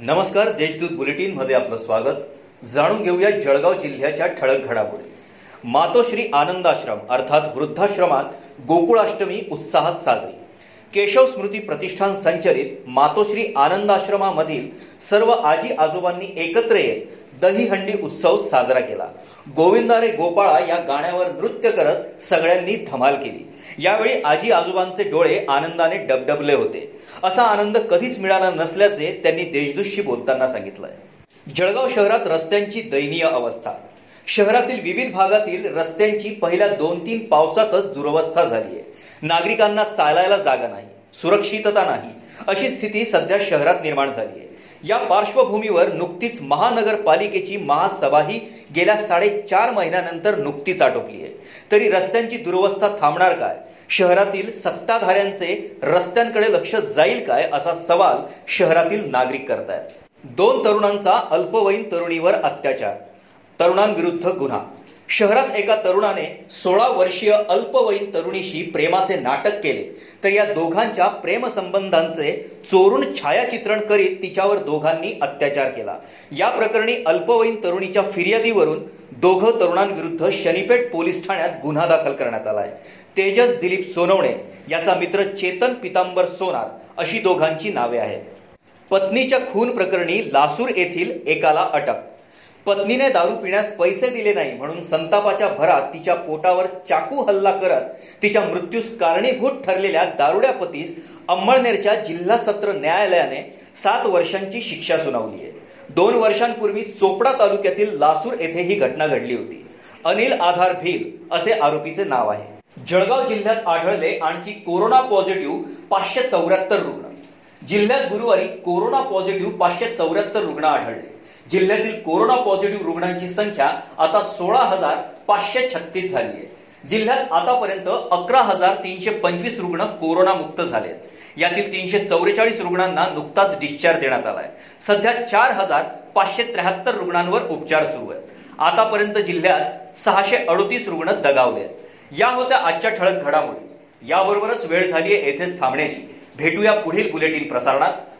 नमस्कार देशदूत बुलेटिनमध्ये आपलं स्वागत. जाणून घेऊया जळगाव जिल्ह्याच्या ठळक घडामोडी. मातोश्री आनंदाश्रम अर्थात वृद्धाश्रमात गोकुळाष्टमी उत्साहात साजरी. केशव स्मृती प्रतिष्ठान संचलित मातोश्री आनंदाश्रमामधील सर्व आजी आजोबांनी एकत्र येत दहीहंडी उत्सव साजरा केला. गोविंदारे गोपाळा या गाण्यावर नृत्य करत सगळ्यांनी धमाल केली. यावेळी आजी आजोबांचे डोळे आनंदाने डबडबले होते. असा आनंद कधीच मिळाला नसल्याचे त्यांनी देशदूतशी बोलताना सांगितलंय. जळगाव शहरात रस्त्यांची दयनीय अवस्था. शहरातील विविध भागातील रस्त्यांची पहिल्या दोन तीन पावसातच दुरवस्था झाली आहे नागरिकांना चालायला जागा नाही सुरक्षितता नाही. अशी स्थिती सध्या शहरात निर्माण झाली आहे या पार्श्वभूमीवर नुकतीच महानगरपालिकेची महासभाही गेल्या साडेचार महिन्यानंतर नुकतीच आटोपली आहे. तरी रस्त्यांची दुरवस्था थांबणार काय? शहरातील सत्ताधाऱ्यांचे रस्त्यांकडे लक्ष जाईल काय असा सवाल शहरातील नागरिक करतायत? दोन तरुणांचा अल्पवयीन तरुणीवर अत्याचार तरुणांविरुद्ध गुन्हा शहरात एका तरुणाने सोळा वर्षीय अल्पवयीन तरुणीशी प्रेमाचे नाटक केले. तर या दोघांच्या प्रेमसंबंधांचे चोरून छायाचित्रण करीत तिच्यावर दोघांनी अत्याचार केला. या प्रकरणी अल्पवयीन तरुणीच्या फिर्यादीवरून दोघं तरुणांविरुद्ध शनीपेठ पोलीस ठाण्यात गुन्हा दाखल करण्यात आलाय. तेजस दिलीप सोनवणे याचा मित्र चेतन पितांबर सोनार अशी दोघांची नावे आहेत. पत्नीच्या खून प्रकरणी लासूर येथील एकाला अटक पत्नीने दारू पिण्यास पैसे दिले नाही म्हणून संतापाच्या भरात तिच्या पोटावर चाकू हल्ला करत तिच्या मृत्यूस कारणीभूत ठरलेल्या दारुड्या पतीस अंमळनेरच्या जिल्हा सत्र न्यायालयाने सात वर्षांची शिक्षा सुनावली आहे. दोन वर्षांपूर्वी चोपडा तालुक्यातील लासूर येथे ही घटना घडली होती. अनिल आधार भील असे आरोपीचे नाव आहे. जळगाव जिल्ह्यात आढळले आणखी कोरोना पॉझिटिव्ह पाचशे चौऱ्याहत्तर रुग्ण. जिल्ह्यात गुरुवारी कोरोना पॉझिटिव्ह पाचशे चौऱ्याहत्तर रुग्ण आढळले. जिल्ह्यातील कोरोना पॉझिटिव्ह रुग्णांची संख्या आता सोळा हजार पाचशे छत्तीस झाली आहे जिल्ह्यात आतापर्यंत अकरा हजार तीनशे पंचवीस रुग्ण कोरोनामुक्त झाले यातील तीनशे चौवेचाळीस रुग्णांना नुकताच डिस्चार्ज देण्यात आलाय. सध्या चार हजार पाचशे त्र्याहत्तर रुग्णांवर उपचार सुरू आहेत. आतापर्यंत जिल्ह्यात सहाशे अडतीस रुग्ण दगावले आहेत या होत्या आजच्या ठळक घडामोडी. याबरोबरच वेळ झाली आहे येथेच थांबण्याची भेटूया पुढील बुलेटिन प्रसारणात.